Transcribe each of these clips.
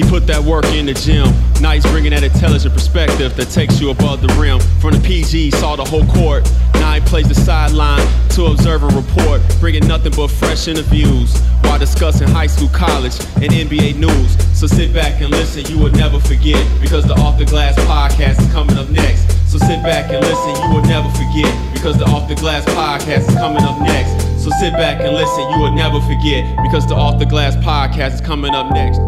He put that work in the gym. Now he's bringing that intelligent perspective that takes you above the rim. From the PG, saw the whole court. Now he plays the sideline to observe and report, bringing nothing but fresh interviews while discussing high school, college, and NBA news. So sit back and listen, you will never forget because the Off the Glass podcast is coming up next. So sit back and listen, you will never forget because the Off the Glass podcast is coming up next. So sit back and listen, you will never forget because the Off the Glass podcast is coming up next.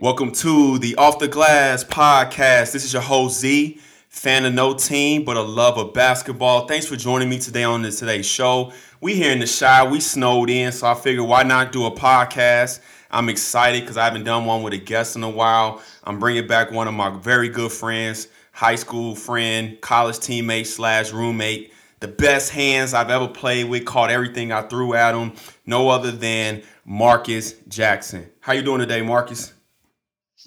Welcome to the Off the Glass podcast. This is your host Z, fan of no team, but a love of basketball. Thanks for joining me today on this today's show. We here in the Chi, we snowed in, so I figured why not do a podcast? I'm excited because I haven't done one with a guest in a while. I'm bringing back one of my very good friends, high school friend, college teammate slash roommate. The best hands I've ever played with, caught everything I threw at him. No other than Marcus Jackson. How you doing today, Marcus?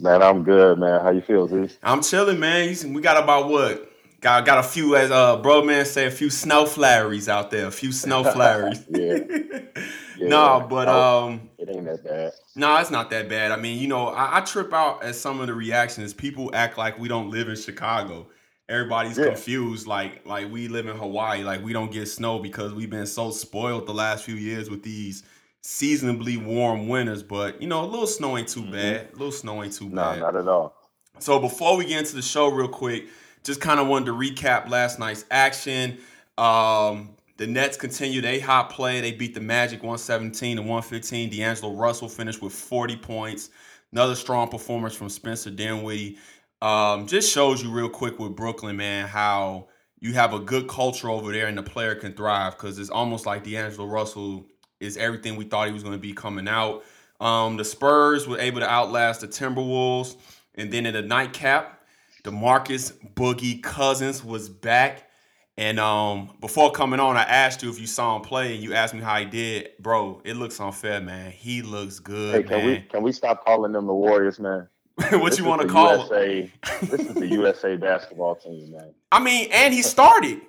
Man, I'm good, man. How you feel, Z? I'm chilling, man. You- We got about what? Got got a few, as uh bro man say, a few snow flurries out there. A few snow flurries. Yeah. Yeah. no, but um, it ain't that bad. no, it's not that bad. I mean, you know, I, I trip out at some of the reactions. People act like we don't live in Chicago. Everybody's Yeah. confused, like like we live in Hawaii, like we don't get snow because we've been so spoiled the last few years with these seasonably warm winters. But you know, a little snow ain't too Mhm. bad. A little snow ain't too No, bad. not at all. So before we get into the show, real quick, just kind of wanted to recap last night's action. Um, the Nets continued a hot play. They beat the Magic 117 to 115. D'Angelo Russell finished with 40 points. Another strong performance from Spencer Dinwiddie. Um, just shows you real quick with Brooklyn, man, how you have a good culture over there and the player can thrive because it's almost like D'Angelo Russell is everything we thought he was going to be coming out. Um, the Spurs were able to outlast the Timberwolves. And then in the nightcap, DeMarcus Boogie Cousins was back. And um, before coming on, I asked you if you saw him play, and you asked me how he did. Bro, it looks unfair, man. He looks good. Hey, can we can we stop calling them the Warriors, man? what you want to call? USA, this is the USA basketball team, man. I mean, and he started.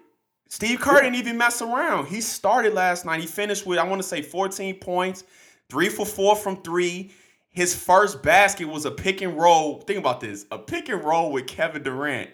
Steve Kerr didn't even mess around. He started last night. He finished with, I want to say, 14 points, three for four from three. His first basket was a pick and roll. Think about this a pick and roll with Kevin Durant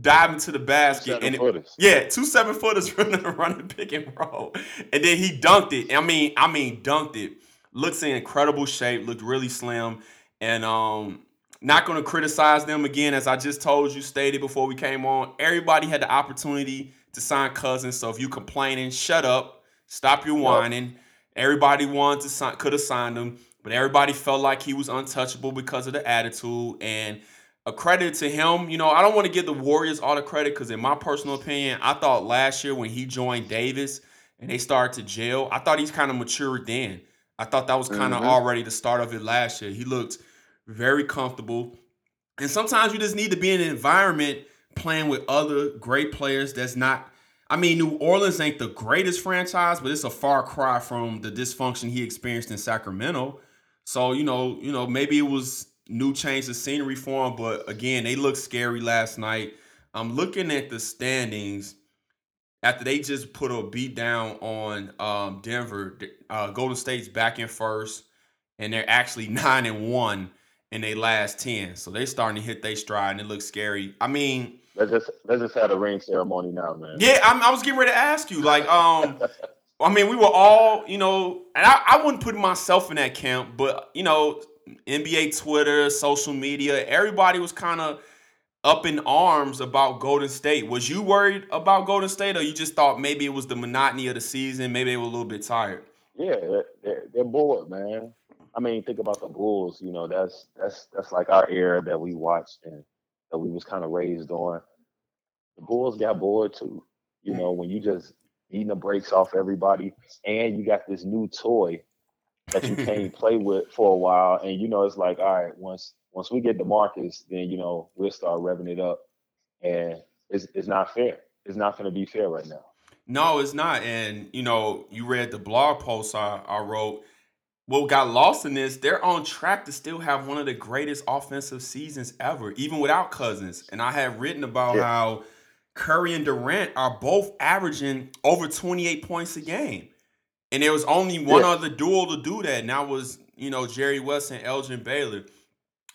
diving to the basket. And it- yeah, two seven footers running running pick and roll, and then he dunked it. I mean, I mean, dunked it. Looks in incredible shape. Looked really slim, and um, not going to criticize them again, as I just told you, stated before we came on. Everybody had the opportunity to sign Cousins, so if you complaining, shut up, stop your whining. Everybody wanted to sign, could have signed him, but everybody felt like he was untouchable because of the attitude and a credit to him. You know, I don't want to give the Warriors all the credit because, in my personal opinion, I thought last year when he joined Davis and they started to jail, I thought he's kind of matured then. I thought that was kind of Mhm. already the start of it last year. He looked very comfortable. And sometimes you just need to be in an environment playing with other great players that's not. I mean, New Orleans ain't the greatest franchise, but it's a far cry from the dysfunction he experienced in Sacramento. So you know, you know, maybe it was new change of scenery for him, but again, they looked scary last night. I'm looking at the standings after they just put a beat down on um, Denver. Uh, Golden State's back in first, and they're actually nine and one in their last ten. So they're starting to hit their stride, and it looks scary. I mean, Let's just let's just have a ring ceremony now, man. yeah, I'm, I was getting ready to ask you, like, um, I mean, we were all, you know, and I, I wouldn't put myself in that camp, but you know, NBA Twitter, social media, everybody was kind of up in arms about Golden State. Was you worried about Golden State, or you just thought maybe it was the monotony of the season, maybe they were a little bit tired? Yeah, they're, they're, they're bored, man. I mean, think about the Bulls. You know, that's that's that's like our era that we watched and that we was kind of raised on. The Bulls got bored too. You mm. know, when you just beating the brakes off everybody, and you got this new toy that you can't play with for a while, and you know it's like, all right, once once we get DeMarcus, then you know we'll start revving it up, and it's it's not fair. It's not going to be fair right now. No, it's not. And you know, you read the blog post I, I wrote. What got lost in this, they're on track to still have one of the greatest offensive seasons ever, even without Cousins. And I had written about yeah. how Curry and Durant are both averaging over 28 points a game. And there was only one yeah. other duel to do that, and that was, you know, Jerry West and Elgin Baylor.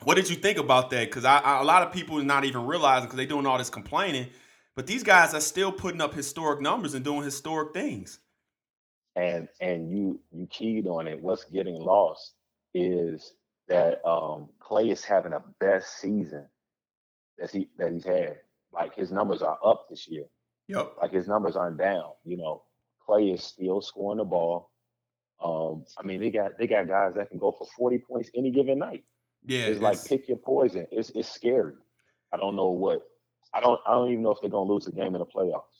What did you think about that? Because I, I, a lot of people are not even realizing because they're doing all this complaining, but these guys are still putting up historic numbers and doing historic things. And and you you keyed on it. What's getting lost is that um, Klay is having a best season that he that he's had. Like his numbers are up this year. Yep. Like his numbers aren't down. You know, Klay is still scoring the ball. Um, I mean, they got they got guys that can go for 40 points any given night. Yeah, it's, it's like pick your poison. It's it's scary. I don't know what I don't I don't even know if they're gonna lose a game in the playoffs.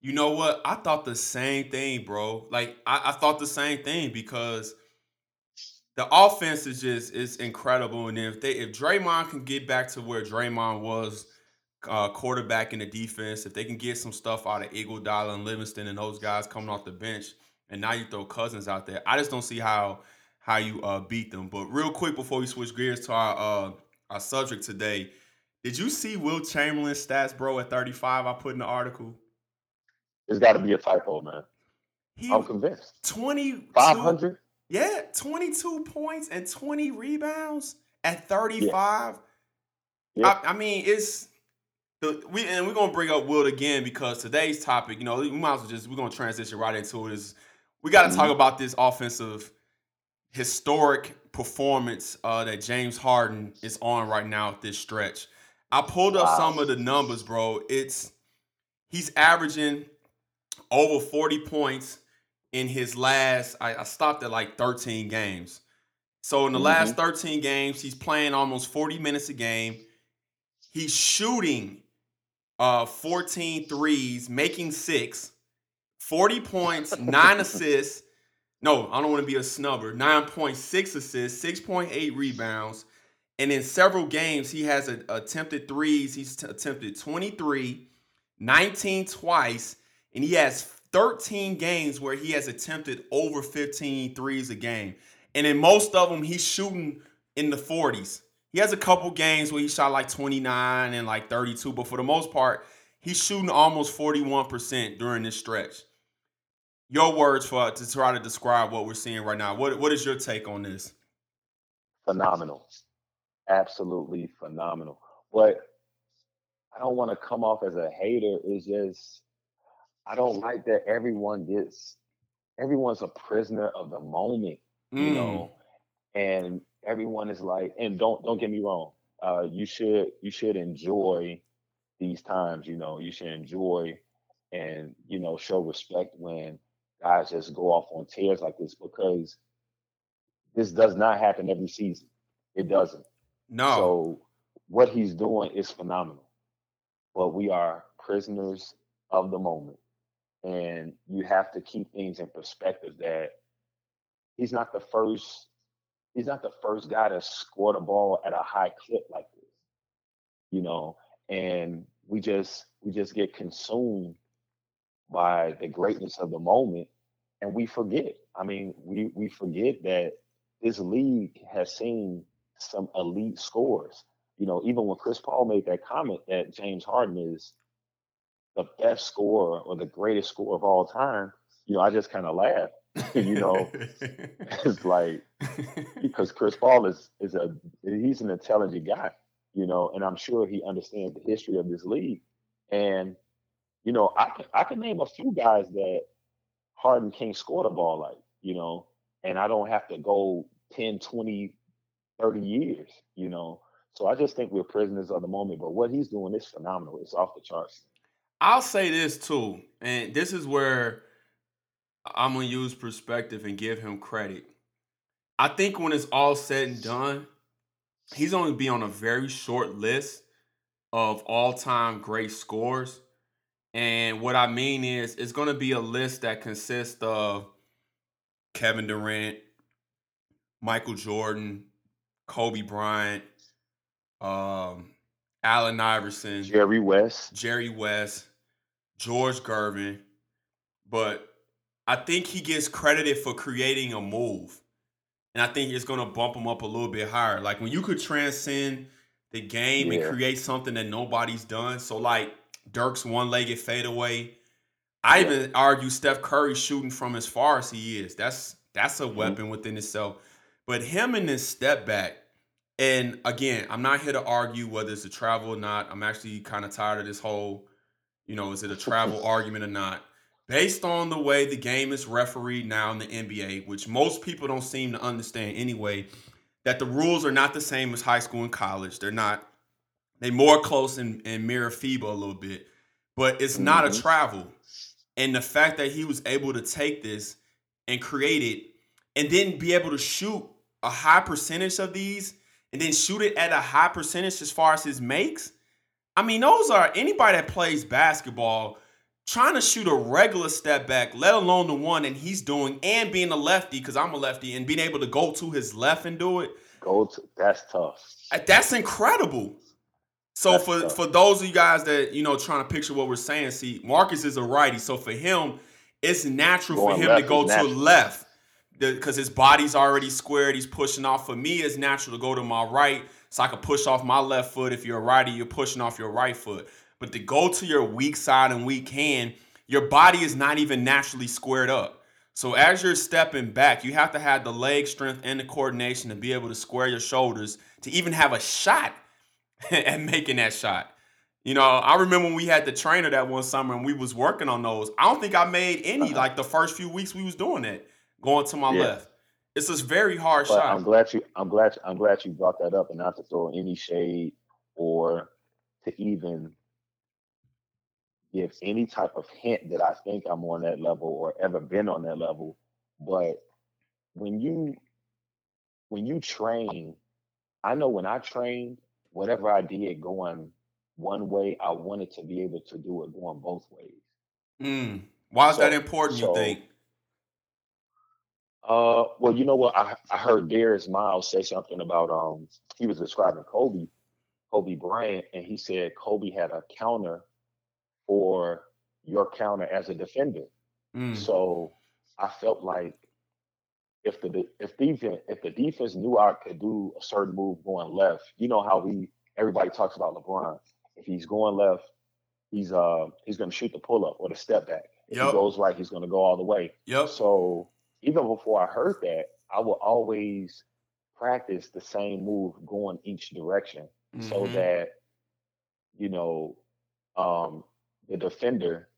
You know what? I thought the same thing, bro. Like I, I thought the same thing because the offense is just is incredible. And if they if Draymond can get back to where Draymond was uh, quarterback in the defense, if they can get some stuff out of Iguodala and Livingston and those guys coming off the bench, and now you throw Cousins out there, I just don't see how how you uh, beat them. But real quick before we switch gears to our uh, our subject today, did you see Wilt Chamberlain's stats, bro, at 35? I put in the article. There's got to be a typo, man. He, I'm convinced. 20 500? Yeah, 22 points and 20 rebounds at 35. Yeah. Yeah. I, I, mean, it's the we and we're gonna bring up Wilt again because today's topic, you know, we might as well just we're gonna transition right into it. Is we got to mm-hmm. talk about this offensive historic performance uh, that James Harden is on right now at this stretch. I pulled up wow. some of the numbers, bro. It's he's averaging over 40 points in his last. I, I stopped at like 13 games. So in the mm-hmm. last 13 games, he's playing almost 40 minutes a game. He's shooting uh 14 threes, making six, 40 points, nine assists, no, I don't want to be a snubber. 9.6 assists, 6.8 rebounds. And in several games, he has a, attempted threes. He's t- attempted 23, 19 twice, and he has 13 games where he has attempted over 15 threes a game. And in most of them, he's shooting in the 40s. He has a couple games where he shot like 29 and like 32, but for the most part, he's shooting almost 41% during this stretch your words for to try to describe what we're seeing right now. What what is your take on this? Phenomenal, absolutely phenomenal. But I don't want to come off as a hater. It's just I don't like that everyone gets everyone's a prisoner of the moment, mm. you know, and everyone is like, and don't don't get me wrong, uh, you should you should enjoy these times, you know, you should enjoy and you know show respect when guys just go off on tears like this because this does not happen every season. It doesn't. No. So what he's doing is phenomenal. But we are prisoners of the moment. And you have to keep things in perspective that he's not the first he's not the first guy to score the ball at a high clip like this. You know, and we just we just get consumed by the greatness of the moment and we forget. I mean, we we forget that this league has seen some elite scores. You know, even when Chris Paul made that comment that James Harden is the best scorer or the greatest scorer of all time, you know, I just kind of laughed. you know, it's like because Chris Paul is is a he's an intelligent guy, you know, and I'm sure he understands the history of this league. And you know, I can I can name a few guys that Harden can't score the ball like, you know, and I don't have to go 10, 20, 30 years, you know. So I just think we're prisoners of the moment. But what he's doing is phenomenal. It's off the charts. I'll say this too, and this is where I'm gonna use perspective and give him credit. I think when it's all said and done, he's only be on a very short list of all-time great scores And what I mean is, it's to be a list that consists of Kevin Durant, Michael Jordan, Kobe Bryant, um, Allen Iverson, Jerry West, Jerry West, George Gervin. But I think he gets credited for creating a move. And I think it's going to bump him up a little bit higher. Like when you could transcend the game yeah. and create something that nobody's done. So, like Dirk's one legged fadeaway. I yeah. even argue Steph Curry shooting from as far as he is. That's that's a mm-hmm. weapon within itself. But him in this step back, and again, I'm not here to argue whether it's a travel or not. I'm actually kind of tired of this whole, you know, is it a travel argument or not? Based on the way the game is refereed now in the NBA, which most people don't seem to understand anyway, that the rules are not the same as high school and college. They're not. They more close and, and mirror FIBA a little bit, but it's not mm-hmm. a travel. And the fact that he was able to take this and create it, and then be able to shoot a high percentage of these and then shoot it at a high percentage as far as his makes. I mean, those are anybody that plays basketball trying to shoot a regular step back, let alone the one and he's doing, and being a lefty, because I'm a lefty, and being able to go to his left and do it. Go to that's tough. Uh, that's incredible. So that's for tough. for those of you guys that you know trying to picture what we're saying, see, Marcus is a righty, so for him, it's natural Going for him to go to left because his body's already squared. He's pushing off. For me, it's natural to go to my right, so I can push off my left foot. If you're a righty, you're pushing off your right foot. But to go to your weak side and weak hand, your body is not even naturally squared up. So as you're stepping back, you have to have the leg strength and the coordination to be able to square your shoulders to even have a shot at making that shot. You know, I remember when we had the trainer that one summer and we was working on those. I don't think I made any uh-huh. like the first few weeks we was doing it going to my yeah. left. It's a very hard but shot. I'm glad you. I'm glad. I'm glad you brought that up, and not to throw any shade or to even give any type of hint that I think I'm on that level or ever been on that level. But when you when you train, I know when I trained, whatever I did going one way, I wanted to be able to do it going both ways. Mm. Why is so, that important? So, you think? Uh, well, you know what? I, I heard Darius Miles say something about um he was describing Kobe, Kobe Bryant, and he said Kobe had a counter for your counter as a defender. Mm. So I felt like if the if defense if the defense knew I could do a certain move going left, you know how we everybody talks about LeBron. If he's going left, he's uh he's gonna shoot the pull up or the step back. If yep. he goes right, he's gonna go all the way. Yep. So even before I heard that, I would always practice the same move going each direction mm-hmm. so that, you know, um, the defender,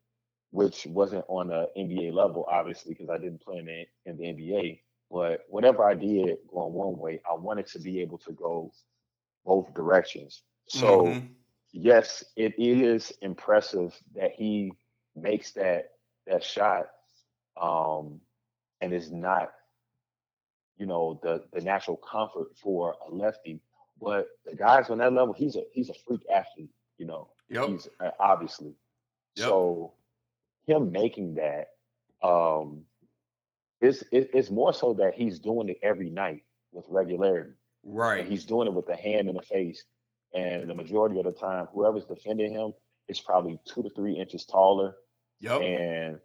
which wasn't on an NBA level, obviously, because I didn't play in the, in the NBA, but whatever I did going one way, I wanted to be able to go both directions. So, mm-hmm. yes, it is impressive that he makes that that shot. Um, and is not, you know, the the natural comfort for a lefty. But the guys on that level, he's a he's a freak athlete. You know, yep. he's uh, obviously. Yep. So him making that, um, it's it, it's more so that he's doing it every night with regularity. Right. And he's doing it with the hand in the face, and the majority of the time, whoever's defending him is probably two to three inches taller. Yep. And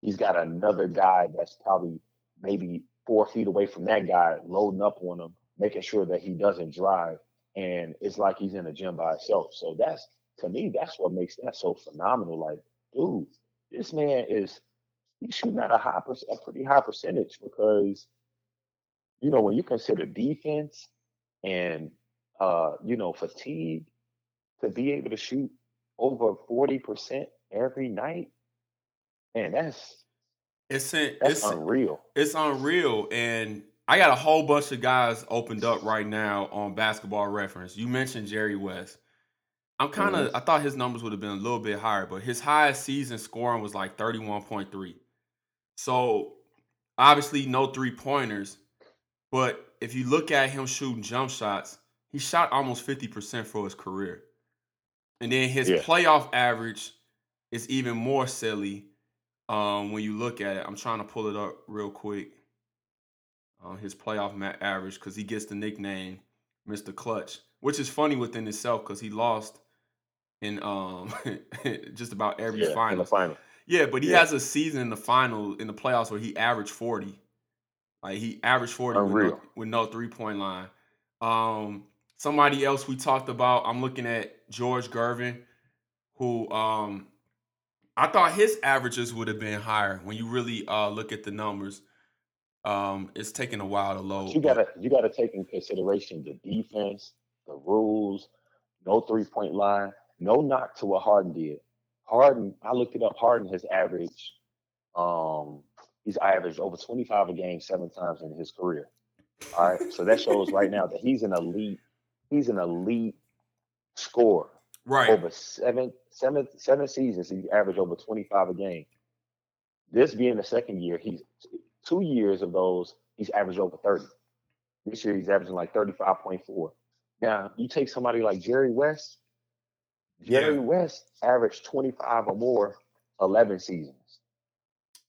he's got another guy that's probably maybe four feet away from that guy loading up on him, making sure that he doesn't drive. And it's like he's in a gym by himself. So that's to me, that's what makes that so phenomenal. Like, dude, this man is he's shooting at a high a pretty high percentage because you know when you consider defense and uh you know fatigue to be able to shoot over 40% every night Man, that's it's that's it's unreal. It's unreal, and I got a whole bunch of guys opened up right now on Basketball Reference. You mentioned Jerry West. I'm kind of. Mm-hmm. I thought his numbers would have been a little bit higher, but his highest season scoring was like 31.3. So obviously no three pointers, but if you look at him shooting jump shots, he shot almost 50% for his career. And then his yeah. playoff average is even more silly um, when you look at it. I'm trying to pull it up real quick. Uh, his playoff mat average because he gets the nickname Mr. Clutch, which is funny within itself because he lost in um just about every yeah, final. Final. Yeah, but he yeah. has a season in the final in the playoffs where he averaged 40. Like he averaged 40 with no, with no, three point line. Um, somebody else we talked about, I'm looking at George Gervin, who um I thought his averages would have been higher when you really uh look at the numbers. Um, it's taking a while to load. You gotta you gotta take in consideration the defense, the rules, no three point line, no knock to what Harden did. Harden, I looked it up. Harden has averaged, um, he's averaged over 25 a game seven times in his career. All right. So that shows right now that he's an elite, he's an elite scorer. Right. Over seven, seven, seven seasons, he's averaged over 25 a game. This being the second year, he's two years of those, he's averaged over 30. This year he's averaging like 35.4. Now you take somebody like Jerry West, Jerry yeah. West averaged 25 or more 11 seasons.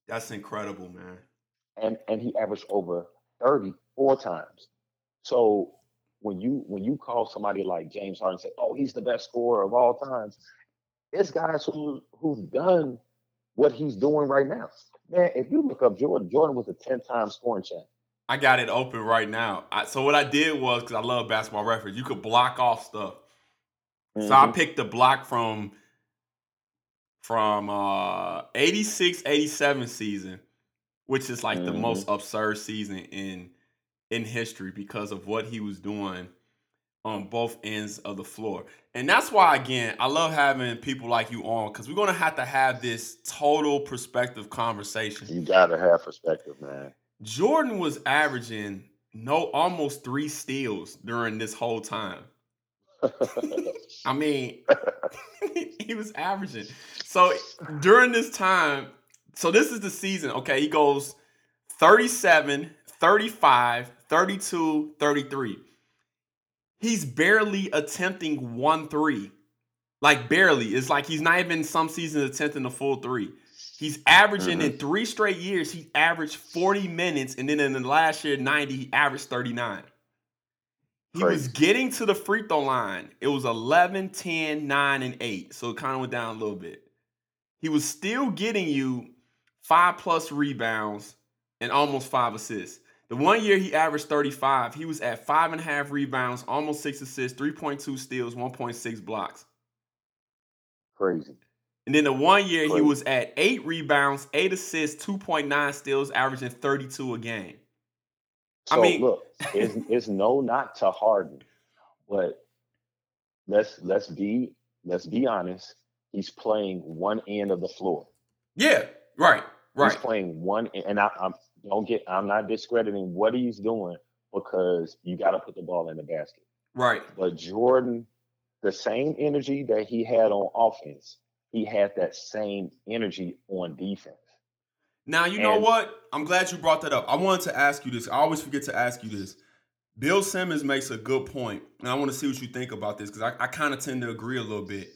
That's incredible, man. And and he averaged over 30 four times. So when you when you call somebody like James Harden and say, "Oh, he's the best scorer of all times," it's guys who who've done what he's doing right now. Man, if you look up Jordan, Jordan was a 10-time scoring champ. I got it open right now. I, so what I did was because I love basketball reference, you could block off stuff. Mm-hmm. So I mm-hmm. picked the block from from uh 86 87 season, which is like mm-hmm. the most mm-hmm. absurd season in in history because of what he was doing on both ends of the floor. And that's why again, I love having people like you on cuz we're going to have to have this total perspective conversation. You got to have perspective, man. Jordan was averaging no almost 3 steals during this whole time. I mean, he was averaging. So during this time, so this is the season, okay? He goes 37, 35, 32, 33. He's barely attempting one three. Like barely. It's like he's not even some seasons attempting the full three. He's averaging mm-hmm. in three straight years, he averaged 40 minutes, and then in the last year, 90, he averaged 39. He Crazy. was getting to the free throw line. It was 11, 10, 9, and 8. So it kind of went down a little bit. He was still getting you five plus rebounds and almost five assists. The one year he averaged 35, he was at five and a half rebounds, almost six assists, 3.2 steals, 1.6 blocks. Crazy. And then the one year Crazy. he was at eight rebounds, eight assists, 2.9 steals, averaging 32 a game. So I mean, look, it's, it's no not to Harden, but let's let's be let's be honest. He's playing one end of the floor. Yeah, right, right. He's playing one, and I, I'm don't get. I'm not discrediting what he's doing because you got to put the ball in the basket. Right. But Jordan, the same energy that he had on offense, he had that same energy on defense. Now, you and, know what? I'm glad you brought that up. I wanted to ask you this. I always forget to ask you this. Bill Simmons makes a good point, and I want to see what you think about this because I, I kind of tend to agree a little bit.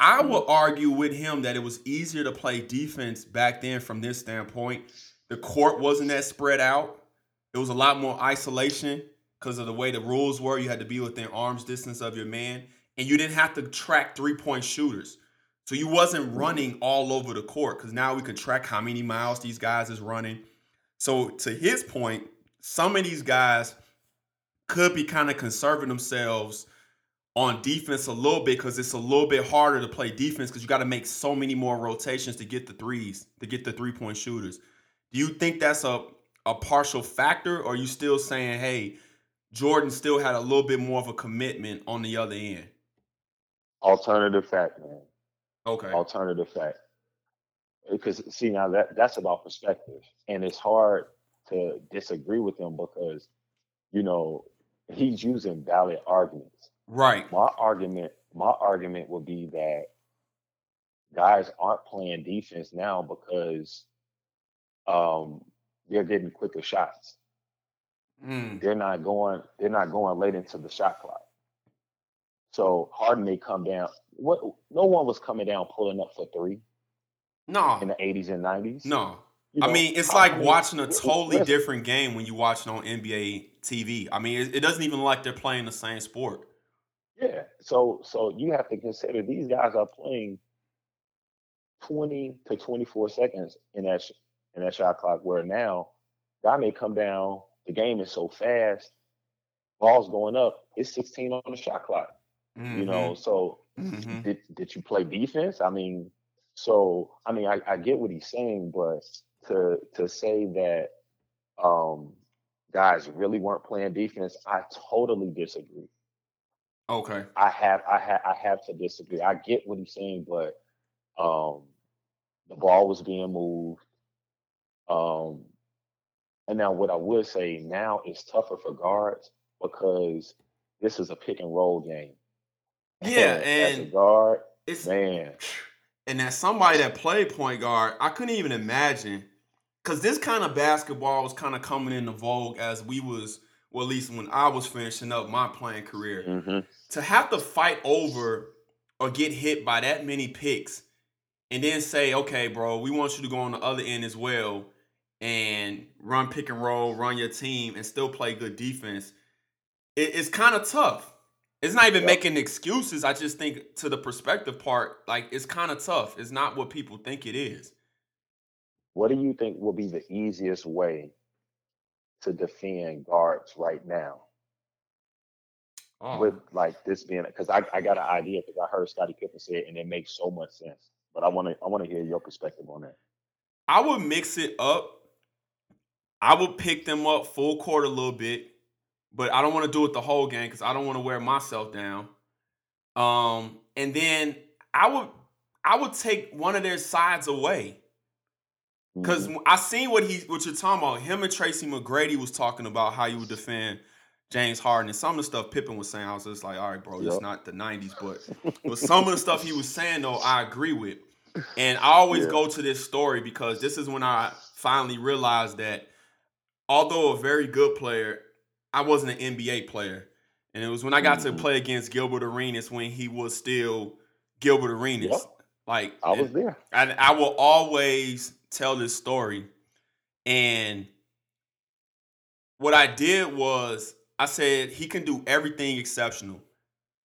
I mm-hmm. will argue with him that it was easier to play defense back then from this standpoint. The court wasn't that spread out. It was a lot more isolation because of the way the rules were. You had to be within arm's distance of your man, and you didn't have to track three point shooters. So you wasn't mm-hmm. running all over the court because now we can track how many miles these guys is running. So to his point, some of these guys could be kind of conserving themselves on defense a little bit because it's a little bit harder to play defense because you got to make so many more rotations to get the threes, to get the three point shooters. Do you think that's a, a partial factor, or are you still saying, hey, Jordan still had a little bit more of a commitment on the other end? Alternative fact, man. Okay. Alternative fact. Because see now that that's about perspective, and it's hard to disagree with him because you know he's using valid arguments. Right. My argument, my argument would be that guys aren't playing defense now because um, they're getting quicker shots. Mm. They're not going. They're not going late into the shot clock. So Harden may come down. What? No one was coming down pulling up for three. No. In the eighties and nineties. No. You know, I mean, it's like watching a totally different game when you watch it on NBA TV. I mean, it, it doesn't even look like they're playing the same sport. Yeah. So so you have to consider these guys are playing 20 to 24 seconds in that in that shot clock where now guy may come down, the game is so fast, ball's going up, it's 16 on the shot clock. Mm-hmm. You know, so mm-hmm. did did you play defense? I mean, so I mean I, I get what he's saying, but to to say that um guys really weren't playing defense, I totally disagree. Okay. I have I have I have to disagree. I get what he's saying, but um the ball was being moved. Um and now what I would say now is tougher for guards because this is a pick and roll game. Yeah, and, guard, it's man. And as somebody that played point guard, I couldn't even imagine because this kind of basketball was kind of coming into vogue as we was well, at least when I was finishing up my playing career, mm-hmm. to have to fight over or get hit by that many picks and then say, okay, bro, we want you to go on the other end as well and run pick and roll, run your team, and still play good defense, it, it's kind of tough. It's not even yep. making excuses. I just think to the perspective part, like it's kind of tough. It's not what people think it is. What do you think will be the easiest way to defend guards right now. Oh. With like this being because I, I got an idea because I heard Scottie Pippen say it and it makes so much sense. But I want to I want to hear your perspective on that. I would mix it up. I would pick them up full court a little bit, but I don't want to do it the whole game because I don't want to wear myself down. Um, and then I would I would take one of their sides away. Because mm-hmm. I seen what he what you're talking about. Him and Tracy McGrady was talking about how you would defend James Harden and some of the stuff Pippen was saying. I was just like, all right, bro, yep. it's not the '90s, but but some of the stuff he was saying though, I agree with. And I always yeah. go to this story because this is when I finally realized that although a very good player, I wasn't an NBA player. And it was when I got mm-hmm. to play against Gilbert Arenas when he was still Gilbert Arenas. Yep. Like I was there. And I will always tell this story. And what I did was I said he can do everything exceptional.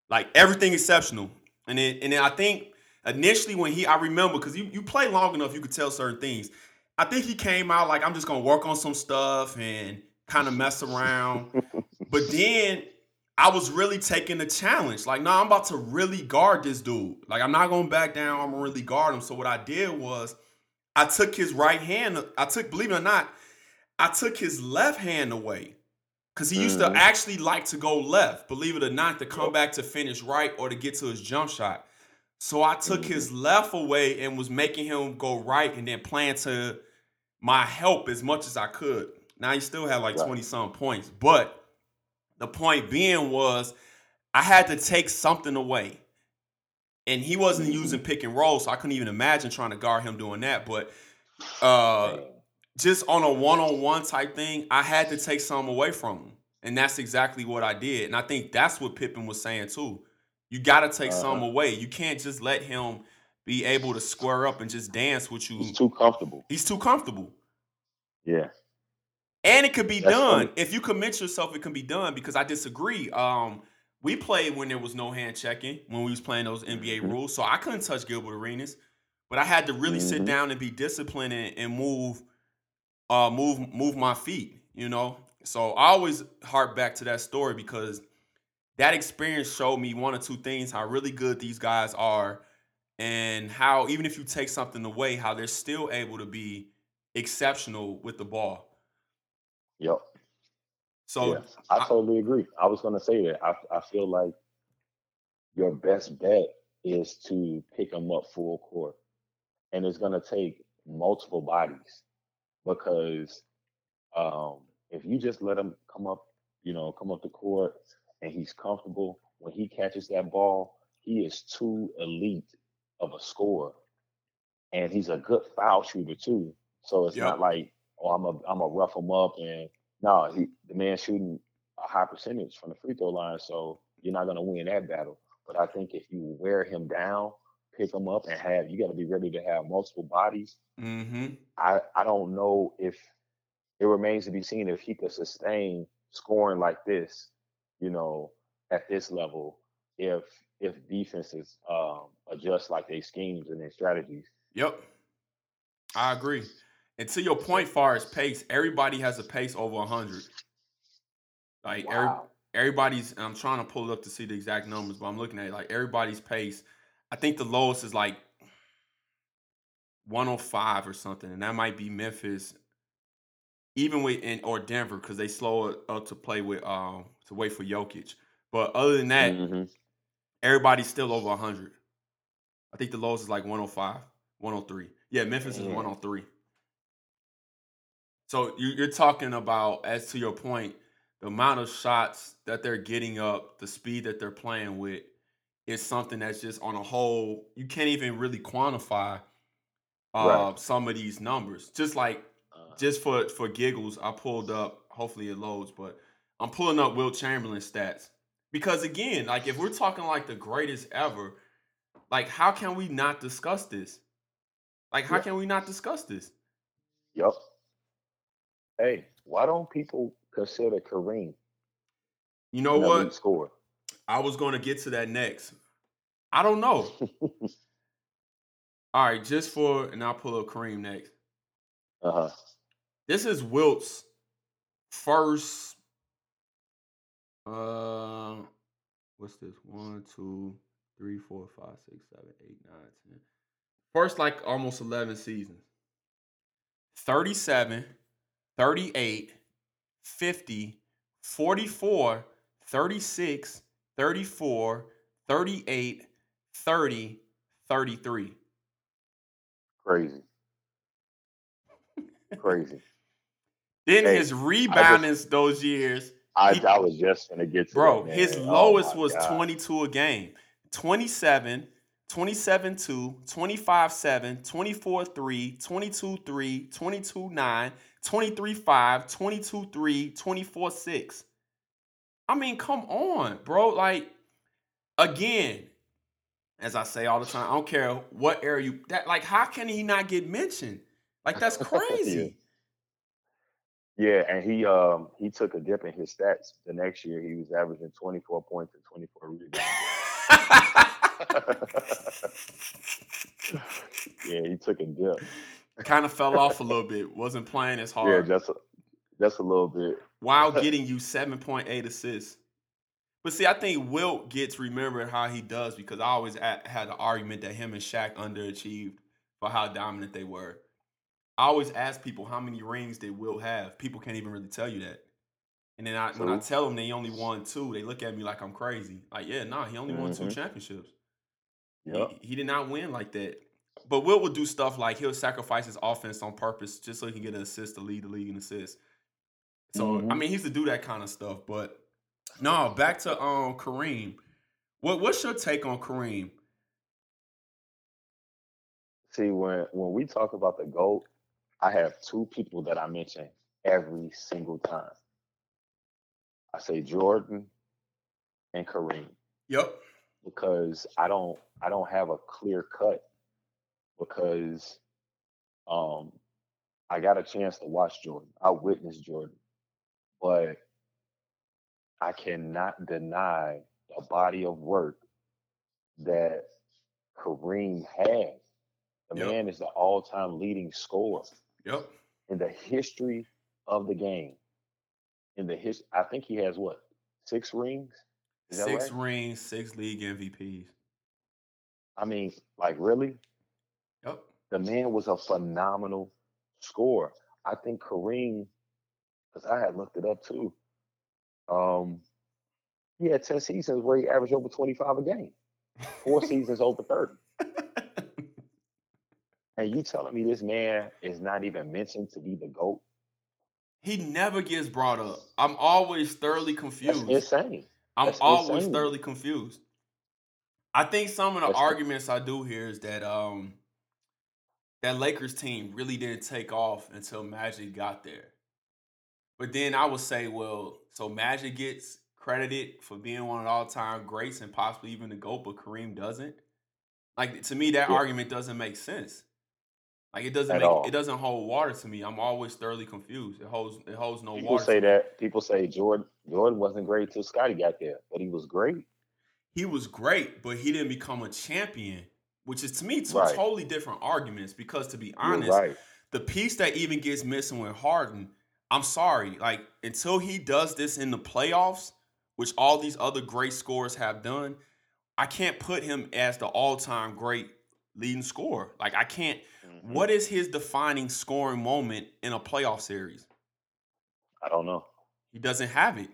Like everything exceptional. And then and then I think initially when he I remember because you, you play long enough, you could tell certain things. I think he came out like I'm just gonna work on some stuff and kind of mess around. but then I was really taking the challenge. Like, no, nah, I'm about to really guard this dude. Like, I'm not gonna back down. I'm gonna really guard him. So what I did was I took his right hand. I took, believe it or not, I took his left hand away because he used mm-hmm. to actually like to go left. Believe it or not, to come back to finish right or to get to his jump shot. So I took mm-hmm. his left away and was making him go right, and then playing to my help as much as I could. Now he still had like right. twenty some points, but the point being was I had to take something away and he wasn't mm-hmm. using pick and roll, so I couldn't even imagine trying to guard him doing that. But uh, just on a one on one type thing, I had to take some away from him, and that's exactly what I did. And I think that's what Pippen was saying too. You got to take uh-huh. some away. You can't just let him be able to square up and just dance with you. He's too comfortable. He's too comfortable. Yeah. And it could be That's done. Funny. If you commit yourself, it can be done because I disagree. Um, we played when there was no hand checking when we was playing those NBA mm-hmm. rules. So I couldn't touch Gilbert Arenas, but I had to really mm-hmm. sit down and be disciplined and, and, move, uh, move, move my feet. You know, so I always hark back to that story because that experience showed me one or two things: how really good these guys are, and how even if you take something away, how they're still able to be exceptional with the ball. Yep. So yeah, I, I totally agree. I was going to say that. I, I feel like your best bet is to pick them up full court. And it's going to take multiple bodies because um, if you just let him come up, you know, come up the court and he's comfortable, when he catches that ball, he is too elite of a scorer. And he's a good foul shooter too. So it's yep. not like, oh, I'm a I'm a rough him up and no, he the man shooting a high percentage from the free throw line, so you're not going to win that battle. But I think if you wear him down, pick him up, and have you got to be ready to have multiple bodies. Mm-hmm. I I don't know if it remains to be seen if he could sustain scoring like this, you know, at this level. If if defenses um, adjust like their schemes and their strategies. Yep, I agree. And to your point, far as pace, everybody has a pace over 100. Like wow. every, everybody's, I'm trying to pull it up to see the exact numbers, but I'm looking at it, like everybody's pace. I think the lowest is like 105 or something, and that might be Memphis, even with in or Denver because they slow it up to play with um to wait for Jokic. But other than that, mm-hmm. everybody's still over 100. I think the lowest is like 105, 103. Yeah, Memphis is 103. So you, are talking about, as to your point, the amount of shots that they're getting up, the speed that they're playing with, is something that's just on a whole. You can't even really quantify uh, right. some of these numbers. Just like, uh. just for for giggles, I pulled up. Hopefully it loads, but I'm pulling up Wilt Chamberlain stats because again, like if we're talking like the greatest ever, like how can we not discuss this? Like how can we not discuss this? Yep. Hey, why don't people consider Kareem? You know what? Score. I was going to get to that next. I don't know. All right, just for and I'll pull up Kareem next. Uh huh. This is Wilt's first. Uh, what's this? One, two, three, four, five, six, seven, eight, nine, ten. First, like almost eleven seasons. Thirty-seven, 38, 50, 44, 36, 34, 38, 30, 33. Crazy. Crazy. then hey, his rebounding those years. I, he, I was just gonna get to bro. His oh lowest was God. 22 a game. 27, 27 2, 25 7, 24 3, 22 3, 22 9, 23 5, 22 3, 24 6. I mean, come on, bro. Like, again, as I say all the time, I don't care what area you that like, how can he not get mentioned? Like, that's crazy. yeah. yeah, and he um he took a dip in his stats the next year. He was averaging 24 points and 24 rebounds. yeah, he took a dip. I kind of fell off a little bit. Wasn't playing as hard. Yeah, just a, just a little bit. While getting you seven point eight assists. But see, I think Wilt gets remembered how he does because I always had an argument that him and Shaq underachieved for how dominant they were. I always ask people how many rings did Wilt have. People can't even really tell you that. And then I, when I tell them they only won two, they look at me like I'm crazy. Like, yeah, nah, he only won mm-hmm. two championships. Yep. He, he, did not win like that. But Wilt would do stuff like he'll sacrifice his offense on purpose just so he can get an assist to lead the league in assists. So mm-hmm. I mean, he used to do that kind of stuff. But no, back to um Kareem. What what's your take on Kareem? See, when when we talk about the GOAT, I have two people that I mention every single time. I say Jordan and Kareem. Yep. Because I don't I don't have a clear cut because um I got a chance to watch Jordan. I witnessed Jordan. But I cannot deny the body of work that Kareem has. The yep. man is the all-time leading scorer. Yep. In the history of the game. In the his I think he has what? Six rings? Six right? rings, six league MVPs. I mean, like really? Yep. The man was a phenomenal scorer. I think Kareem, because I had looked it up too. Um, he had 10 seasons where he averaged over 25 a game. Four seasons over 30. and you telling me this man is not even mentioned to be the GOAT? He never gets brought up. I'm always thoroughly confused. That's insane. I'm That's always insane. thoroughly confused. I think some of the That's arguments true. I do here is that um that Lakers team really didn't take off until Magic got there. But then I would say, well, so Magic gets credited for being one of the all-time greats and possibly even the GOAT, but Kareem doesn't. Like to me, that yeah. argument doesn't make sense. Like it doesn't At make all. it doesn't hold water to me. I'm always thoroughly confused. It holds it holds no water. People water. say that people say Jordan Jordan wasn't great till Scottie got there, but he was great. He was great, but he didn't become a champion, which is to me two right. totally different arguments. Because to be honest, right. the piece that even gets missing with Harden, I'm sorry, like until he does this in the playoffs, which all these other great scorers have done, I can't put him as the all-time great leading scorer. Like I can't. Mm-hmm. What is his defining scoring moment in a playoff series? I don't know. He doesn't have it.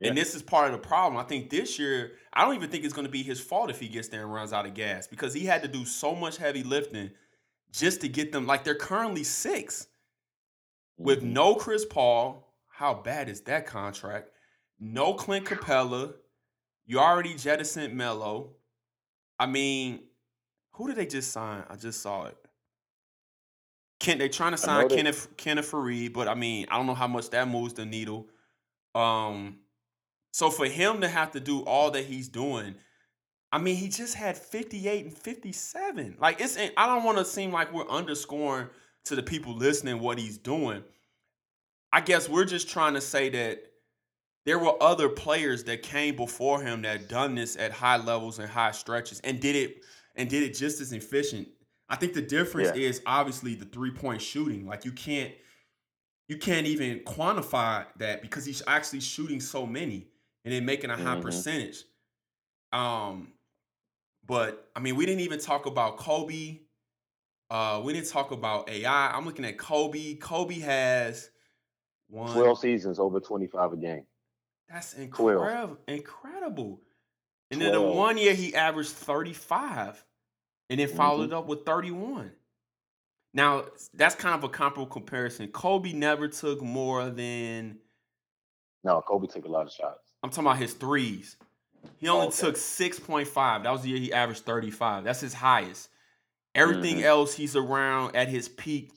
Yeah. And this is part of the problem. I think this year, I don't even think it's going to be his fault if he gets there and runs out of gas because he had to do so much heavy lifting just to get them. Like they're currently 6 mm-hmm. with no Chris Paul. How bad is that contract? No Clint Capela. You already jettisoned Melo. I mean, who did they just sign? I just saw it. Ken, they're trying to sign Kenneth Kenneth Faried, but I mean, I don't know how much that moves the needle. Um, so for him to have to do all that he's doing, I mean, he just had 58 and 57. Like it's I don't want to seem like we're underscoring to the people listening what he's doing. I guess we're just trying to say that there were other players that came before him that done this at high levels and high stretches and did it and did it just as efficient. I think the difference yeah. is obviously the three point shooting. Like you can't you can't even quantify that because he's actually shooting so many and then making a high mm-hmm. percentage. Um, but I mean, we didn't even talk about Kobe. Uh, we didn't talk about AI. I'm looking at Kobe. Kobe has one 12 seasons over 25 a game. That's incredible. Incredible. And then the one year he averaged 35 and then followed mm-hmm. up with 31. Now, that's kind of a comparable comparison. Kobe never took more than. No, Kobe took a lot of shots. I'm talking about his threes. He only okay. took 6.5. That was the year he averaged 35. That's his highest. Everything mm-hmm. else, he's around at his peak.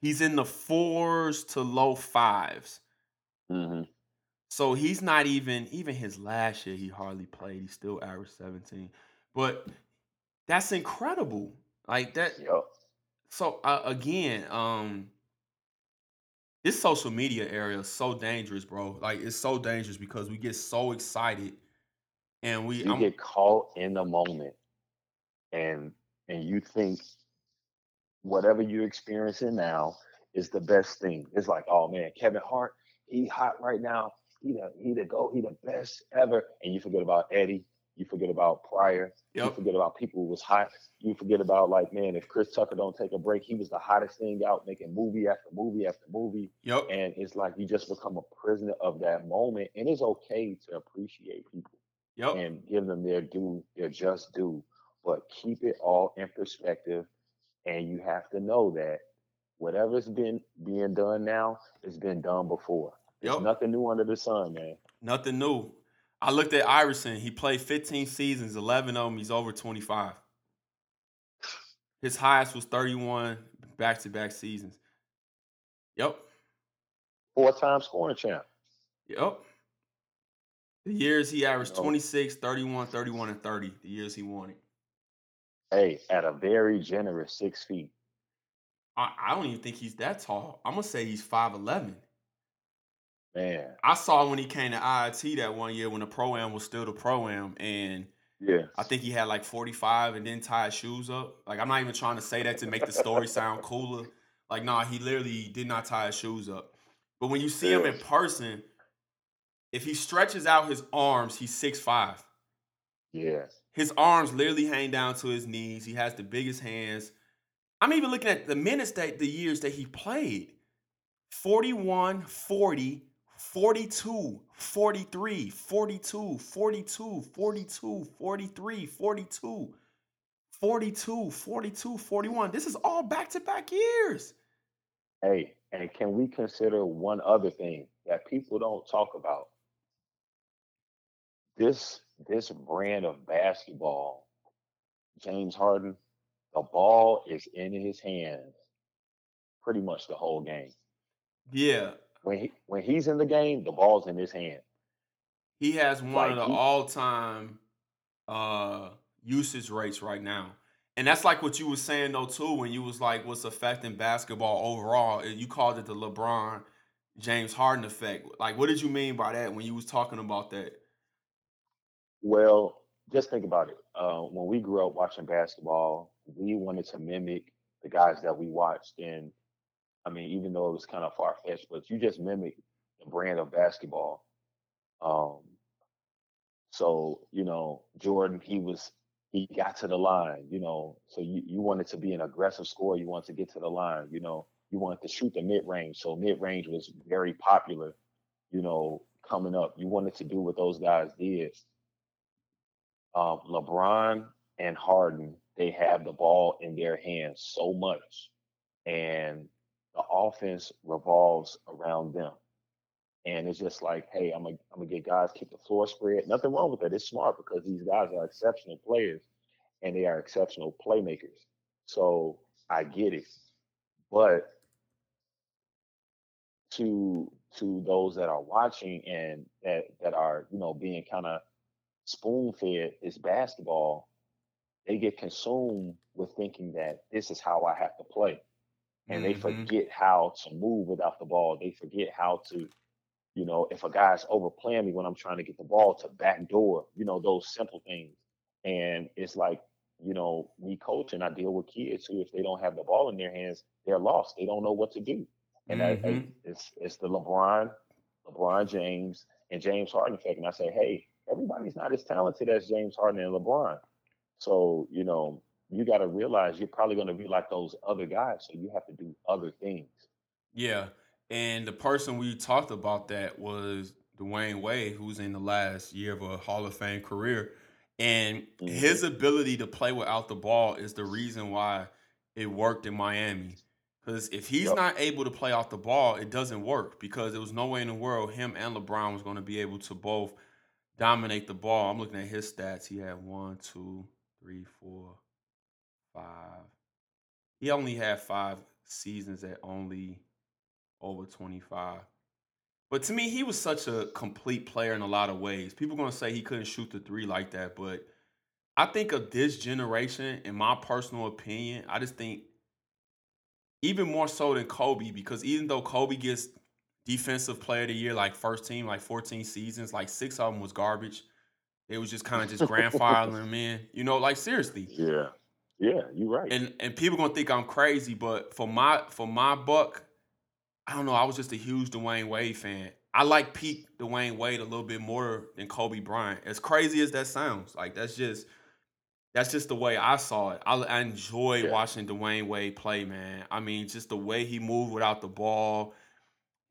He's in the fours to low 5s mm-hmm. So he's not even even his last year. He hardly played. He still averaged 17. But that's incredible. Like that. Yep. So uh, again, um, this social media area is so dangerous, bro. Like it's so dangerous because we get so excited and we you I'm, get caught in the moment and and you think whatever you're experiencing now is the best thing. It's like, oh man, Kevin Hart, he hot right now he the he the go he the best ever, and you forget about Eddie, you forget about Pryor, yep. you forget about people who was hot, you forget about like man, if Chris Tucker don't take a break, he was the hottest thing out, making movie after movie after movie. Yep. And it's like you just become a prisoner of that moment, and it's okay to appreciate people. Yep. And give them their due, their just due, but keep it all in perspective. And you have to know that whatever's been being done now it's been done before. Yep. nothing new under the sun, man. Nothing new. I looked at Iverson. He played 15 seasons, 11 of them. He's over 25. His highest was 31 back to back seasons. Yep. Four time scoring champ. Yep. The years he averaged 26, 31, 31, and 30. The years he won it. Hey, at a very generous six feet. I, I don't even think he's that tall. I'm gonna say he's 5'11. Man, I saw when he came to IIT that one year when the pro am was still the pro am, and yeah, I think he had like 45 and then tied his shoes up. Like I'm not even trying to say that to make the story sound cooler. Like nah, he literally did not tie his shoes up. But when you see yeah. him in person, if he stretches out his arms, he's six five. Yeah. His arms literally hang down to his knees. He has the biggest hands. I'm even looking at the minutes that the years that he played. 41, 40, 42, 43, 42, 42, 42, 43, 42, 42, 42, 41. This is all back to back years. Hey, and can we consider one other thing that people don't talk about? This this brand of basketball, James Harden, the ball is in his hands pretty much the whole game. Yeah, when he when he's in the game, the ball's in his hand. He has one like of the he, all-time uh usage rates right now. And that's like what you were saying though too when you was like what's affecting basketball overall. You called it the LeBron James Harden effect. Like what did you mean by that when you was talking about that? Well, just think about it. Uh, when we grew up watching basketball, we wanted to mimic the guys that we watched. And I mean, even though it was kind of far fetched, but you just mimic the brand of basketball. Um, so, you know, Jordan, he was he got to the line, you know. So you, you wanted to be an aggressive scorer, you wanted to get to the line, you know, you wanted to shoot the mid range. So mid range was very popular, you know, coming up. You wanted to do what those guys did. Um, LeBron and Harden, they have the ball in their hands so much, and the offense revolves around them. And it's just like, hey, I'm gonna I'm gonna get guys keep the floor spread. Nothing wrong with that. It's smart because these guys are exceptional players and they are exceptional playmakers. So I get it. But to to those that are watching and that that are, you know, being kind of spoon fed is basketball, they get consumed with thinking that this is how I have to play. And mm-hmm. they forget how to move without the ball. They forget how to you know, if a guy's overplaying me when I'm trying to get the ball to backdoor, you know, those simple things. And it's like, you know, me coaching, I deal with kids who, if they don't have the ball in their hands, they're lost. They don't know what to do. And mm-hmm. I, I, it's it's the LeBron, LeBron James, and James Harden effect. And I say, hey, everybody's not as talented as James Harden and LeBron. So, you know, you got to realize you're probably going to be like those other guys. So you have to do other things. Yeah. And the person we talked about that was Dwyane Wade, who's in the last year of a Hall of Fame career. And mm-hmm. his ability to play without the ball is the reason why it worked in Miami. Because if he's yep. not able to play off the ball, it doesn't work because there was no way in the world him and LeBron was going to be able to both dominate the ball. I'm looking at his stats. He had one, two, three, four, five. He only had five seasons at only over 25. But to me, he was such a complete player in a lot of ways. People going to say he couldn't shoot the three like that, but I think of this generation, in my personal opinion, I just think even more so than Kobe, because even though Kobe gets defensive player of the year, like first team, like 14 seasons, like six of them was garbage. It was just kind of just grandfathering them in. You know, like seriously. Yeah. Yeah, you're right. And and people gonna think I'm crazy, but for my for my buck, I don't know. I was just a huge Dwyane Wade fan. I like peak Dwyane Wade a little bit more than Kobe Bryant. As crazy as that sounds, like that's just that's just the way I saw it. I, I enjoy yeah. watching Dwyane Wade play, man. I mean, just the way he moved without the ball,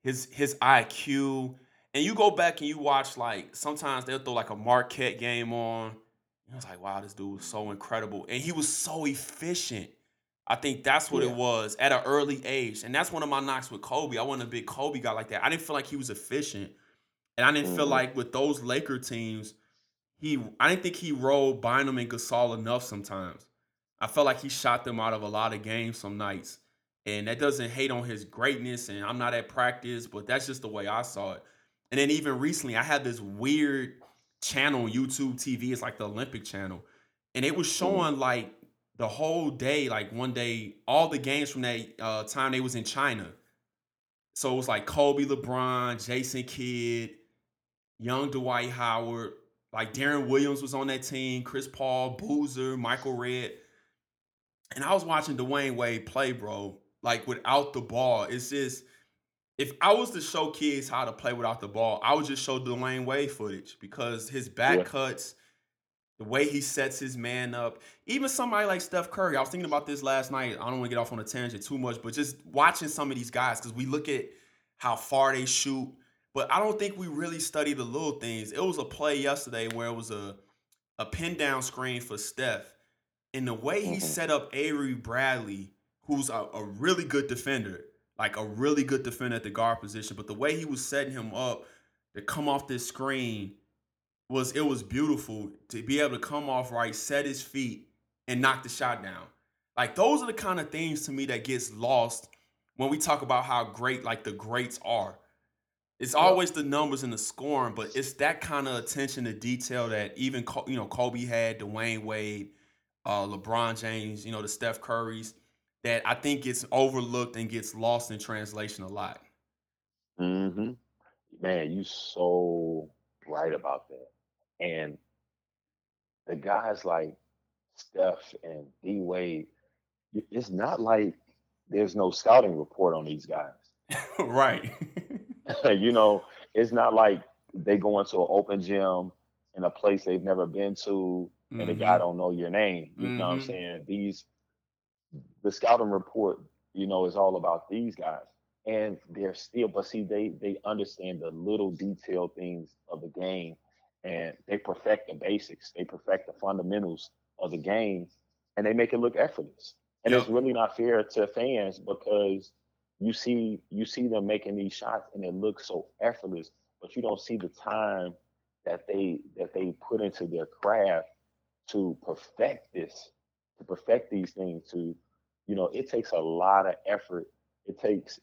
his his IQ. And you go back and you watch like sometimes they'll throw like a Marquette game on. I was like, wow, this dude was so incredible, and he was so efficient. I think that's what yeah. it was at an early age. And that's one of my knocks with Kobe. I wasn't a big Kobe guy like that. I didn't feel like he was efficient. And I didn't mm-hmm. feel like with those Laker teams, he I didn't think he rolled Bynum and Gasol enough sometimes. I felt like he shot them out of a lot of games some nights. And that doesn't hate on his greatness. And I'm not at practice, but that's just the way I saw it. And then even recently, I had this weird channel YouTube TV. It's like the Olympic channel. And it was showing like the whole day, like one day, all the games from that uh, time they was in China. So it was like Kobe, LeBron, Jason Kidd, young Dwight Howard, like Deron Williams was on that team, Chris Paul, Boozer, Michael Redd. And I was watching Dwyane Wade play, bro, like without the ball. It's just, if I was to show kids how to play without the ball, I would just show Dwyane Wade footage because his back yeah. cuts, the way he sets his man up. Even somebody like Steph Curry. I was thinking about this last night. I don't want to get off on a tangent too much, but just watching some of these guys because we look at how far they shoot, but I don't think we really study the little things. It was a play yesterday where it was a a pin down screen for Steph, and the way he mm-hmm. set up Avery Bradley, who's a, a really good defender, like a really good defender at the guard position, but the way he was setting him up to come off this screen was it was beautiful to be able to come off right, set his feet, and knock the shot down. Like those are the kind of things to me that gets lost when we talk about how great like the greats are. it's always the numbers and the scoring, but it's that kind of attention to detail that even you know Kobe had, Dwyane Wade, uh, LeBron James, you know the Steph Currys, that I think gets overlooked and gets lost in translation a lot. Mm-hmm. Man, you so right about that. And the guys like Steph and D Wade, it's not like there's no scouting report on these guys. right. you know, it's not like they go into an open gym in a place they've never been to and mm-hmm. the guy mm-hmm. don't know your name. You mm-hmm. know what I'm mm-hmm. saying? These the scouting report, you know, is all about these guys. And they're still, but see, they they understand the little detailed things of the game and they perfect the basics, they perfect the fundamentals of the game, and they make it look effortless. And yep. it's really not fair to fans because you see you see them making these shots and it looks so effortless, but you don't see the time that they that they put into their craft to perfect this, to perfect these things. To you know, it takes a lot of effort. It takes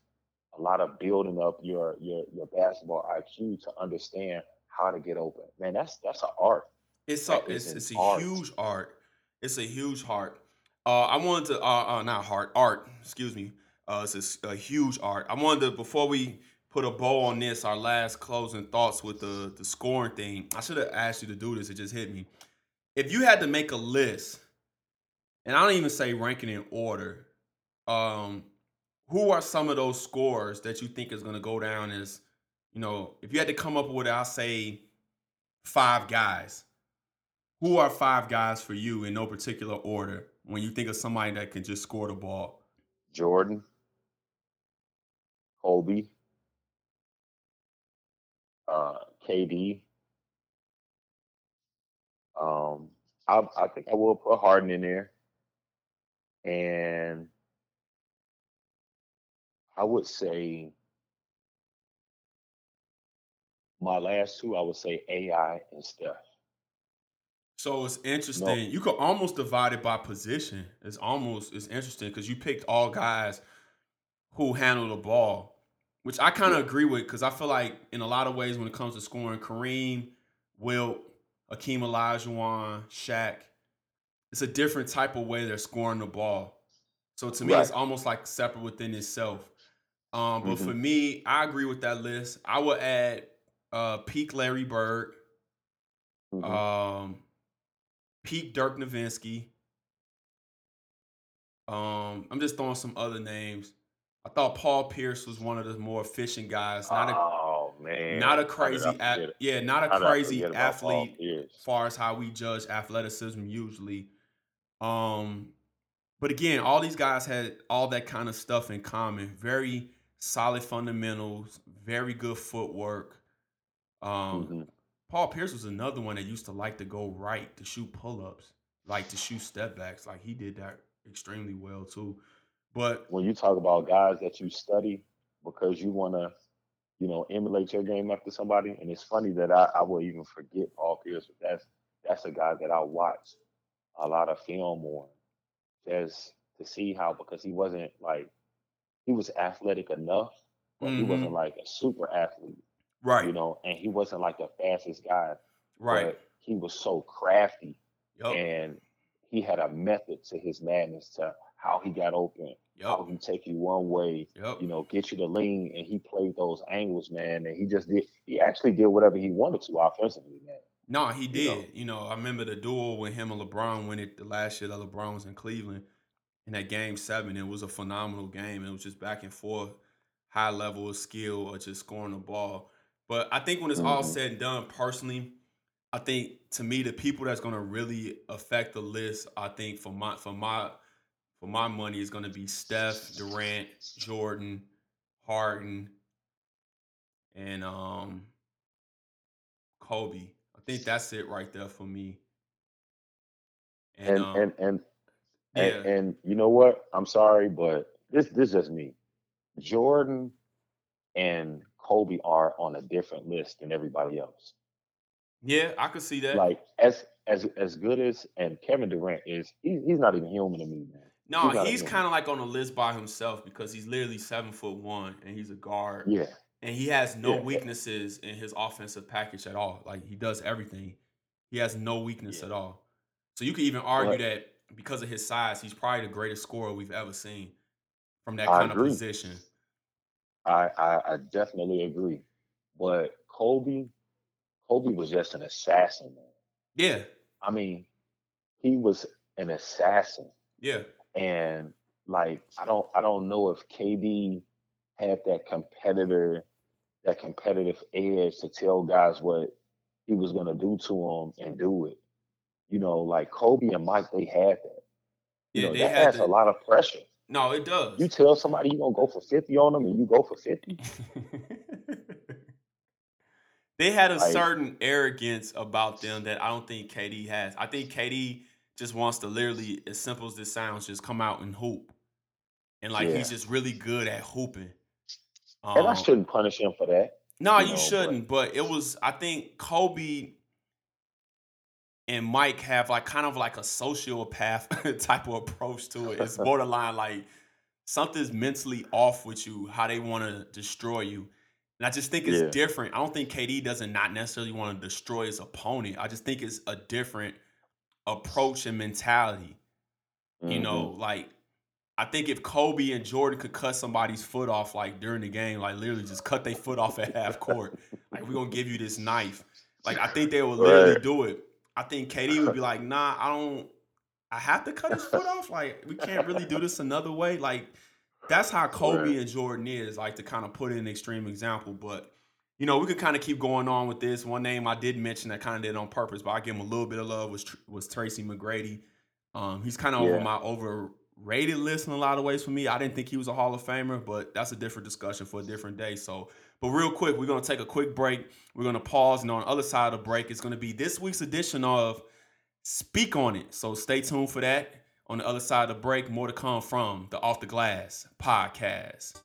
a lot of building up your your your basketball IQ to understand how to get open. Man, that's that's an art. It's a it's, it's a art. huge art. It's a huge art. Uh, I wanted to uh, uh not heart art. Excuse me. Uh, it's a, a, huge art. I wanted to before we put a bow on this, our last closing thoughts with the the scoring thing. I should have asked you to do this. It just hit me. If you had to make a list, and I don't even say ranking in order, um, who are some of those scores that you think is going to go down as, you know, if you had to come up with, I'll say five guys. Who are five guys for you in no particular order when you think of somebody that can just score the ball? Jordan. Kobe, uh, KD. Um, I, I think I will put Harden in there, and I would say my last two. I would say AI and Steph. So it's interesting. No. You could almost divide it by position. It's almost it's interesting because you picked all guys who handle the ball, which I kind of agree with because I feel like in a lot of ways when it comes to scoring, Kareem, Wilt, Akeem Olajuwon, Shaq, it's a different type of way they're scoring the ball. So to me, right. it's almost like separate within itself. Um, but mm-hmm. for me, I agree with that list. I would add uh, peak Larry Bird, mm-hmm. um, peak Dirk Nowitzki. Um, I'm just throwing some other names. I thought Paul Pierce was one of the more efficient guys. Not a oh man, not a crazy a- yeah, not a crazy athlete as far as how we judge athleticism usually. Um, but again, all these guys had all that kind of stuff in common. Very solid fundamentals, very good footwork. Um, mm-hmm. Paul Pierce was another one that used to like to go right to shoot pull ups, like to shoot step backs. Like he did that extremely well too. But when you talk about guys that you study because you want to, you know, emulate your game after somebody, and it's funny that I, I will even forget Paul Pierce, but that's that's a guy that I watched a lot of film on, just to see how because he wasn't like he was athletic enough, but mm-hmm. he wasn't like a super athlete, right? You know, and he wasn't like the fastest guy, right? he was so crafty, yep. and he had a method to his madness to how he got open, yep. how he take you one way, yep. you know, get you to lean, and he played those angles, man. And he just did. He actually did whatever he wanted to offensively, man. No, he did. You know, you know I remember the duel with him and LeBron when it the last year that LeBron was in Cleveland in that game seven. It was a phenomenal game. It was just back and forth, high level of skill or just scoring the ball. But I think when it's mm-hmm. all said and done, personally, I think to me the people that's going to really affect the list, I think for my for my for my money is going to be Steph, Durant, Jordan, Harden, and um, Kobe. I think that's it right there for me. And and um, and, and, yeah. and, and you know what? I'm sorry, but this this is just me. Jordan and Kobe are on a different list than everybody else. Yeah, I could see that. Like as as as good as and Kevin Durant is, he's he's not even human to me, man. No, he's, he's kind of like on a list by himself because he's literally seven foot one and he's a guard. Yeah. And he has no yeah. weaknesses in his offensive package at all. Like he does everything. He has no weakness yeah. at all. So you could even argue that because of his size, he's probably the greatest scorer we've ever seen from that kind of position. I, I, I definitely agree. But Kobe, Kobe was just an assassin, man. Yeah. I mean, he was an assassin. Yeah. And like I don't I don't know if KD had that competitor that competitive edge to tell guys what he was gonna do to them and do it. You know, like Kobe and Mike, they had that. You yeah, know, that has to, a lot of pressure. No, it does. You tell somebody you're gonna go for 50 on them and you go for 50. they had a like, certain arrogance about them that I don't think KD has. I think KD just wants to literally, as simple as this sounds, just come out and hoop. And like yeah. he's just really good at hooping. Um, and I um, shouldn't punish him for that. No, you, you know, shouldn't. But, but it was, I think Kobe and Mike have like kind of like a sociopath type of approach to it. It's borderline like something's mentally off with you, how they want to destroy you. And I just think it's yeah. different. I don't think KD doesn't not necessarily want to destroy his opponent. I just think it's a different approach and mentality. Mm-hmm. You know, like I think if Kobe and Jordan could cut somebody's foot off like during the game, like literally just cut their foot off at half court, like we're gonna give you this knife. Like I think they would literally right. do it. I think KD would be like, nah, I don't I have to cut his foot off. Like we can't really do this another way. Like that's how Kobe right. and Jordan is, like to kind of put in an extreme example. But you know, we could kind of keep going on with this. One name I did mention that kind of did on purpose, but I give him a little bit of love was was Tracy McGrady. Um, he's kind of yeah. over my overrated list in a lot of ways for me. I didn't think he was a Hall of Famer, but that's a different discussion for a different day. So, but real quick, we're gonna take a quick break. We're gonna pause, and on the other side of the break, it's gonna be this week's edition of Speak on It. So stay tuned for that. On the other side of the break, more to come from the Off the Glass podcast.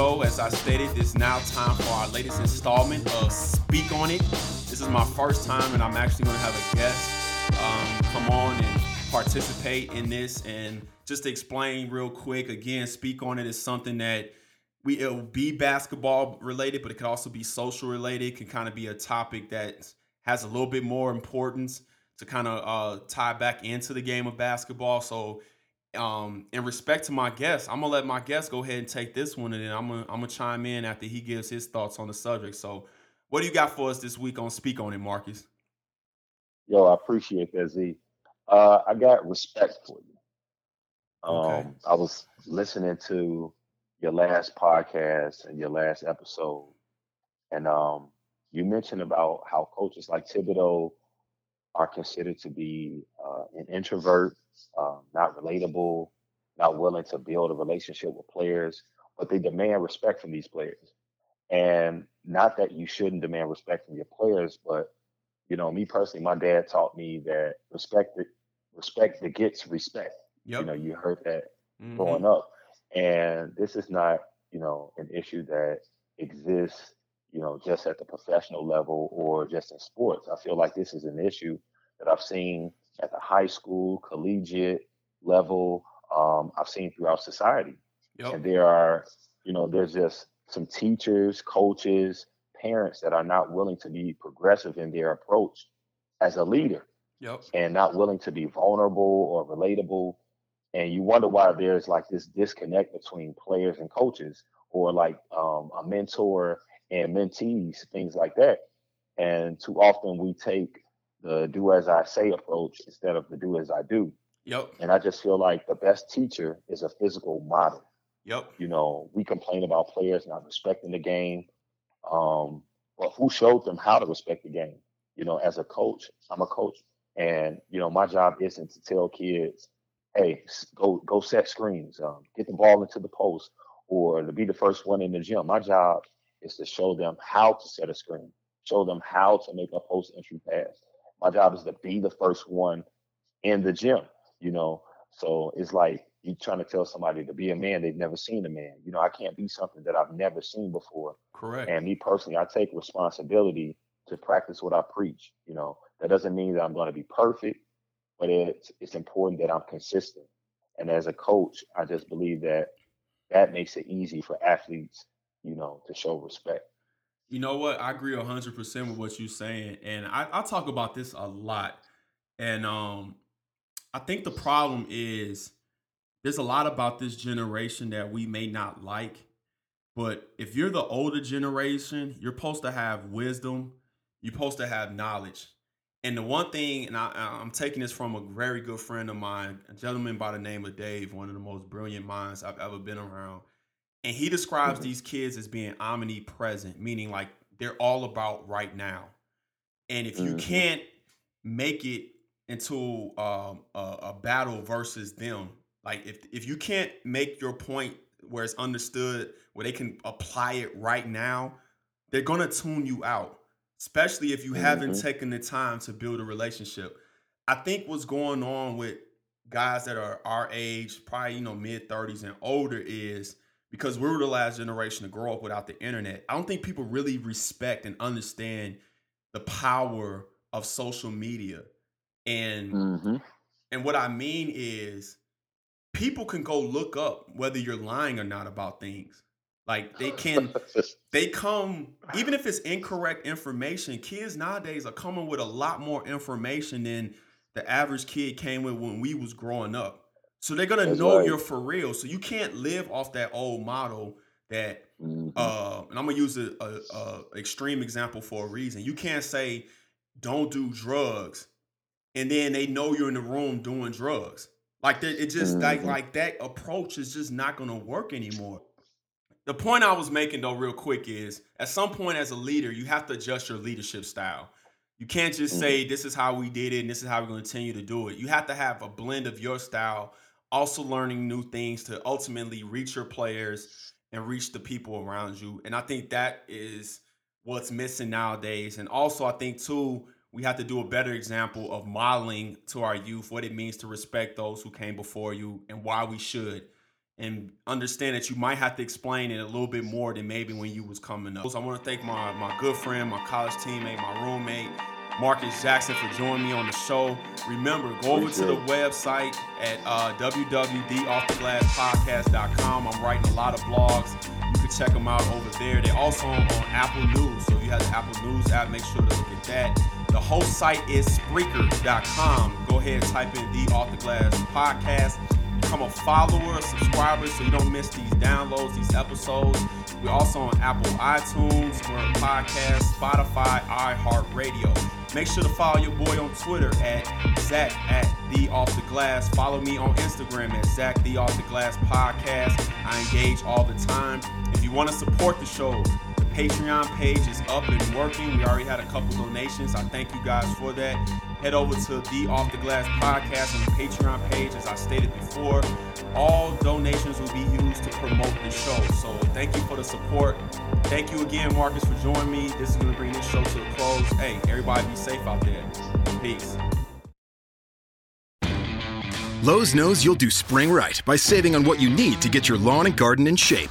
Show. As I stated, it's now time for our latest installment of Speak On It. This is my first time, and I'm actually going to have a guest um, come on and participate in this. And just to explain real quick, again, Speak On It is something that we it'll be basketball related, but it could also be social related. It can kind of be a topic that has a little bit more importance to kind of uh, tie back into the game of basketball. So um, in respect to my guest, I'm gonna let my guest go ahead and take this one, and then I'm gonna I'm gonna chime in after he gives his thoughts on the subject. So, what do you got for us this week on Speak on It, Marcus? Yo, I appreciate that, Z. Uh, I got respect for you. Um, okay. I was listening to your last podcast and your last episode, and um, you mentioned about how coaches like Thibodeau are considered to be uh, an introvert um, not relatable, not willing to build a relationship with players, but they demand respect from these players. And not that you shouldn't demand respect from your players, but you know, me personally, my dad taught me that respect the respect begets respect. Yep. You know, you heard that mm-hmm. growing up. And this is not, you know, an issue that exists, you know, just at the professional level or just in sports. I feel like this is an issue that I've seen at the high school, collegiate level. Um, I've seen throughout society. Yep. And there are, you know, there's just some teachers, coaches, parents that are not willing to be progressive in their approach as a leader. Yep. And not willing to be vulnerable or relatable. And you wonder why there's like this disconnect between players and coaches or like um, a mentor and mentees, things like that. And too often we take the do as I say approach instead of the do as I do. Yep. And I just feel like the best teacher is a physical model. Yep. You know, we complain about players not respecting the game. Um, but who showed them how to respect the game? You know, as a coach, I'm a coach. And, you know, my job isn't to tell kids, hey, go go set screens, um, get the ball into the post, or to be the first one in the gym. My job is to show them how to set a screen, show them how to make a post entry pass, my job is to be the first one in the gym, you know. So it's like you're trying to tell somebody to be a man they've never seen a man. You know, I can't be something that I've never seen before. Correct. And me personally, I take responsibility to practice what I preach. You know, that doesn't mean that I'm going to be perfect, but it's it's important that I'm consistent. And as a coach, I just believe that that makes it easy for athletes, you know, to show respect. You know what? I agree 100% with what you're saying. And I, I talk about this a lot. And um, I think the problem is there's a lot about this generation that we may not like. But if you're the older generation, you're supposed to have wisdom, you're supposed to have knowledge. And the one thing, and I, I'm taking this from a very good friend of mine, a gentleman by the name of Dave, one of the most brilliant minds I've ever been around. And he describes mm-hmm. these kids as being omnipresent, meaning like they're all about right now. And if you mm-hmm. can't make it into um, a, a battle versus them, like if if you can't make your point where it's understood, where they can apply it right now, they're gonna tune you out. Especially if you mm-hmm. haven't taken the time to build a relationship. I think what's going on with guys that are our age, probably you know mid 30s and older, is because we were the last generation to grow up without the internet. I don't think people really respect and understand the power of social media. And mm-hmm. and what I mean is people can go look up whether you're lying or not about things. Like they can they come even if it's incorrect information, kids nowadays are coming with a lot more information than the average kid came with when we was growing up. So they're gonna That's know right. you're for real. So you can't live off that old model that mm-hmm. uh and I'm gonna use a, a, a extreme example for a reason. You can't say don't do drugs and then they know you're in the room doing drugs. Like that, it just mm-hmm. like like that approach is just not gonna work anymore. The point I was making though, real quick, is at some point as a leader, you have to adjust your leadership style. You can't just mm-hmm. say this is how we did it and this is how we're going to continue to do it. You have to have a blend of your style, also learning new things to ultimately reach your players and reach the people around you. And I think that is what's missing nowadays. And also, I think too, we have to do a better example of modeling to our youth what it means to respect those who came before you and why we should and understand that you might have to explain it a little bit more than maybe when you was coming up. So I want to thank my my good friend, my college teammate, my roommate, Marcus Jackson for joining me on the show. Remember, go over to the website at uh, www.offtheglasspodcast.com. I'm writing a lot of blogs. You can check them out over there. They're also on, on Apple News, so if you have the Apple News app, make sure to look at that. The whole site is Spreaker.com. Go ahead and type in the Off the Glass podcast. Become a follower, a subscriber, so you don't miss these downloads, these episodes. We're also on Apple iTunes, we're on podcast, Spotify, iHeartRadio. Make sure to follow your boy on Twitter at Zach at the Off the Glass. Follow me on Instagram at Zach the Off the Glass Podcast. I engage all the time. If you want to support the show, the Patreon page is up and working. We already had a couple donations. I thank you guys for that. Head over to the Off the Glass podcast on the Patreon page. As I stated before, all donations will be used to promote the show. So thank you for the support. Thank you again, Marcus, for joining me. This is going to bring this show to a close. Hey, everybody be safe out there. Peace. Lowe's knows you'll do spring right by saving on what you need to get your lawn and garden in shape.